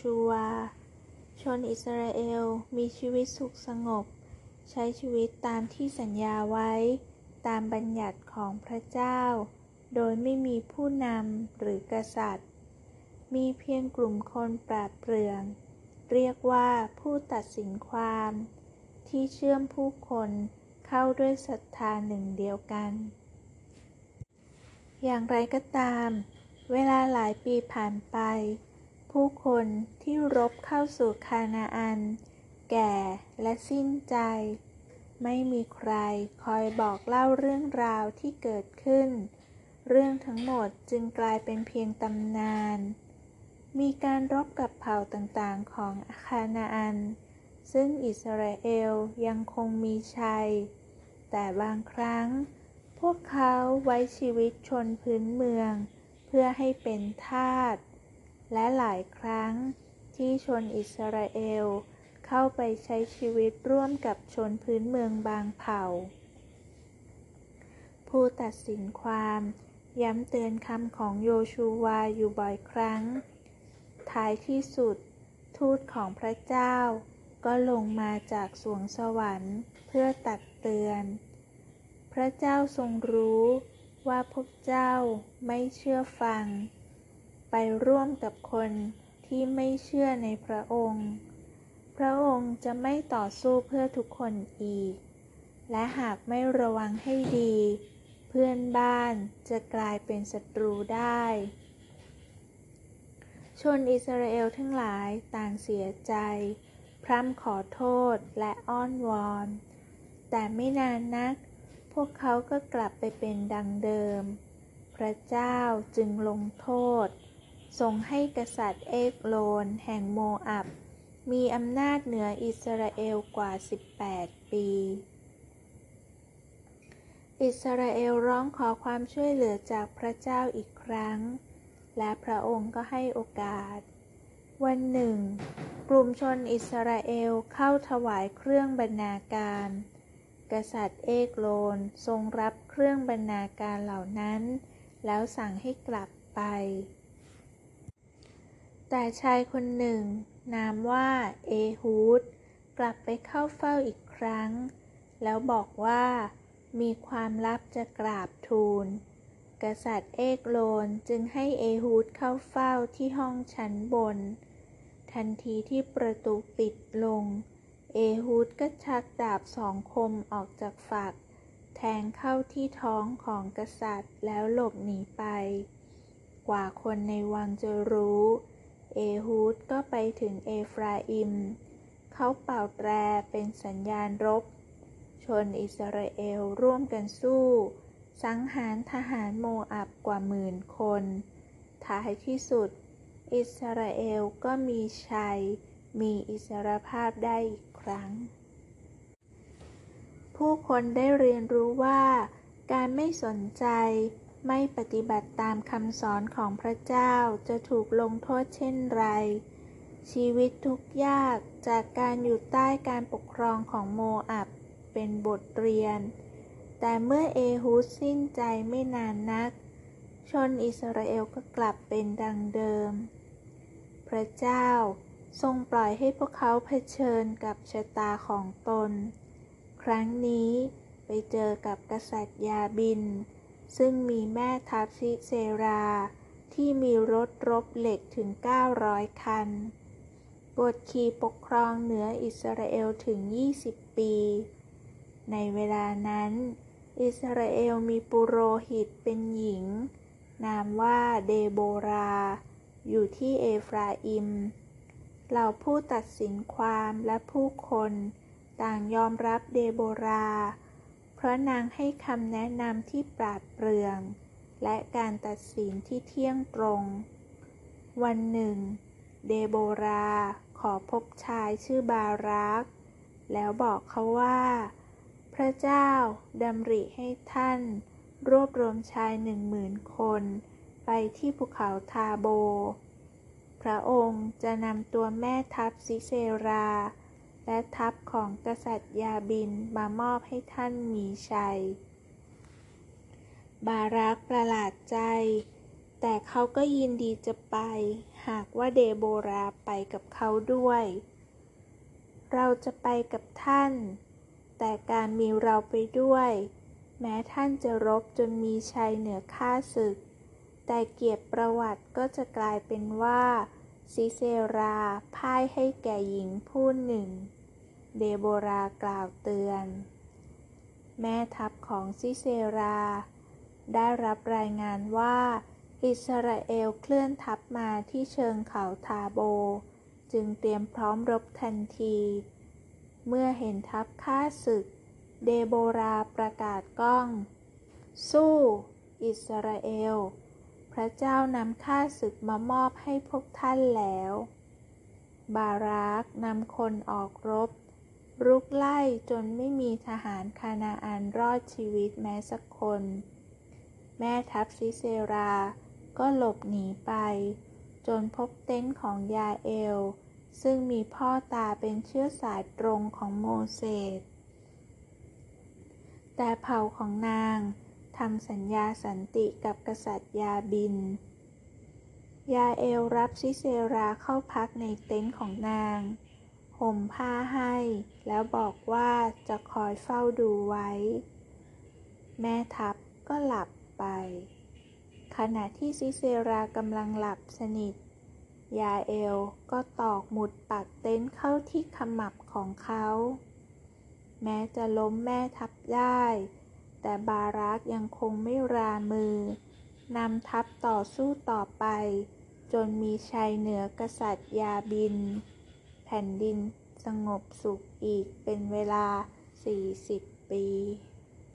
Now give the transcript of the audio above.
ชูวา ชนอิสราเอลมีชีวิตสุขสงบ ใช้ชีวิตตามที่สัญญาไว้ ตามบัญญัติของพระเจ้า โดยไม่มีผู้นำหรือกษัตริย์ มีเพียงกลุ่มคนปราดเปรื่อง เรียกว่าผู้ตัดสินความ ที่เชื่อมผู้คนเข้าด้วยศรัทธาหนึ่งเดียวกัน อย่างไรก็ตามเวลาหลายปีผ่านไป ผู้คนที่รบเข้าสู่คานาอัน แก่และสิ้นใจ ไม่มีใครคอยบอกเล่าเรื่องราวที่เกิดขึ้น เรื่องทั้งหมดจึงกลายเป็นเพียงตำนาน มีการรบกับเผ่าต่างๆของคานาอัน ซึ่งอิสราเอลยังคงมีชัย แต่บางครั้ง พวกเขาไว้ชีวิตชนพื้นเมือง เพื่อให้เป็นทาส และหลายครั้งที่ชนอิสราเอล เข้าไปใช้ชีวิตร่วมกับชนพื้นเมืองบางเผ่า ผู้ตัดสินความ ย้ำเตือนคำของโยชูวาอยู่บ่อยครั้ง ท้ายที่สุด ทูตของพระเจ้า ก็ลงมาจากสวงสวรรค์เพื่อตักเตือน พระเจ้าทรงรู้ว่าพวกเจ้าไม่เชื่อฟัง ไปร่วมกับคนที่ไม่เชื่อในพระองค์ พระองค์จะไม่ต่อสู้เพื่อทุกคนอีก และหากไม่ระวังให้ดี เพื่อนบ้านจะกลายเป็นศัตรูได้ ชนอิสราเอลทั้งหลายต่างเสียใจ พร่ำขอโทษและอ้อนวอน แต่ไม่นานนัก พวกเขาก็กลับไปเป็นดังเดิม พระเจ้าจึงลงโทษ ทรงให้กษัตริย์เอกโลน แห่งโมอับ มีอำนาจเหนืออิสราเอลกว่า 18 ปี อิสราเอลร้องขอความช่วยเหลือจากพระเจ้าอีกครั้ง และพระองค์ก็ให้โอกาส วันหนึ่ง กลุ่มชนอิสราเอลเข้าถวายเครื่องบรรณาการ กษัตริย์เอกโลนทรงรับเครื่องบรรณาการเหล่านั้น แล้วสั่งให้กลับไป แต่ชายคนหนึ่ง นามว่าเอฮูดกลับไปเข้าเฝ้าอีกครั้ง แล้วบอกว่า มีความลับจะกราบทูล กษัตริย์เอกโลนจึงให้เอฮูดเข้าเฝ้าที่ห้องชั้นบน ทันทีที่ประตูปิดลง เอฮูดก็ชักดาบสองคมออกจากฝัก แทงเข้าที่ท้องของกษัตริย์แล้วหลบหนีไป กว่าคนในวังจะรู้ เอฮูดก็ไปถึงเอฟราอิม เขาเป่าแตรเป็นสัญญาณรบ ชนอิสราเอลร่วมกันสู้ สังหารทหารโมอับกว่าหมื่นคน ท้ายที่สุด อิสราเอลก็มีชัย มีอิสรภาพได้อีกครั้ง ผู้คนได้เรียนรู้ว่าการไม่สนใจ ไม่ปฏิบัติตามคำสอนของพระเจ้าจะถูกลงโทษเช่นไร ชีวิตทุกยากจากการอยู่ใต้การปกครองของโมอับเป็นบทเรียน แต่เมื่อเอฮูดสิ้นใจไม่นานนัก ชนอิสราเอลก็กลับเป็นดังเดิม พระเจ้าทรงปล่อยให้พวกเขาเผชิญกับชะตาของตน ครั้งนี้ไปเจอกับกษัตริย์ยาบิน ซึ่งมีแม่ทัพซิเซรา ที่มีรถรบเหล็กถึง 900 คัน กดขี่ปกครองเหนืออิสราเอลถึง 20 ปี ในเวลานั้น อิสราเอลมีปุโรหิตเป็นหญิง นามว่าเดโบรา อยู่ที่เอฟราอิม เหล่าผู้ตัดสินความและผู้คนต่างยอมรับเดโบรา เพราะนางให้คำแนะนำที่ปราดเปรื่อง และการตัดสินที่เที่ยงตรง วันหนึ่ง เดโบราขอพบชายชื่อบารัก แล้วบอกเขาว่า พระเจ้าดำริให้ท่าน รวบรวมชายหนึ่งหมื่นคน ไปที่ภูเขาทาโบ พระองค์จะนำตัวแม่ทัพซิเซรา และทัพของกษัตริย์ยาบินมามอบให้ท่านมีชัย บารักประหลาดใจ แต่เขาก็ยินดีจะไป หากว่าเดโบราไปกับเขาด้วย เราจะไปกับท่าน แต่การมีเราไปด้วย แม้ท่านจะรบจนมีชัยเหนือข้าศึก แต่เกียรติประวัติก็จะกลายเป็นว่า ซิเซราพ่ายให้แก่หญิงผู้หนึ่ง เดโบรากล่าวเตือน แม่ทัพของซิเซรา ได้รับรายงานว่า อิสราเอลเคลื่อนทัพมาที่เชิงเขาทาโบ จึงเตรียมพร้อมรบทันที เมื่อเห็นทัพข้าศึก เดโบราประกาศก้อง สู้ อิสราเอล ระเจ้านำข้าศึกมามอบให้พวกท่านแล้ว บารักนำคนออกรบ รุกไล่จนไม่มีทหารคานาอันรอดชีวิตแม้สักคน แม่ทัพซิเซรา ก็หลบหนีไป จนพบเต็นท์ของยาเอล ซึ่งมีพ่อตาเป็นเชื้อสายตรงของโมเสสแต่เผ่าของนาง ทำสัญญาสันติกับกษัตริย์ยาบิน ยาเอลรับซิเซราเข้าพักในเต็นท์ของนาง ห่มผ้าให้ แล้วบอกว่าจะคอยเฝ้าดูไว้ แม่ทัพก็หลับไป ขณะที่ซิเซรากำลังหลับสนิท ยาเอลก็ตอกหมุดปักเต็นท์เข้าที่ขมับของเขา แม้จะล้มแม่ทัพได้ แต่บารักยังคงไม่รามือนำทัพต่อสู้ต่อไป จนมีชัยเหนือกษัตริย์ยาบิน แผ่นดินสงบสุขอีกเป็นเวลา 40 ปี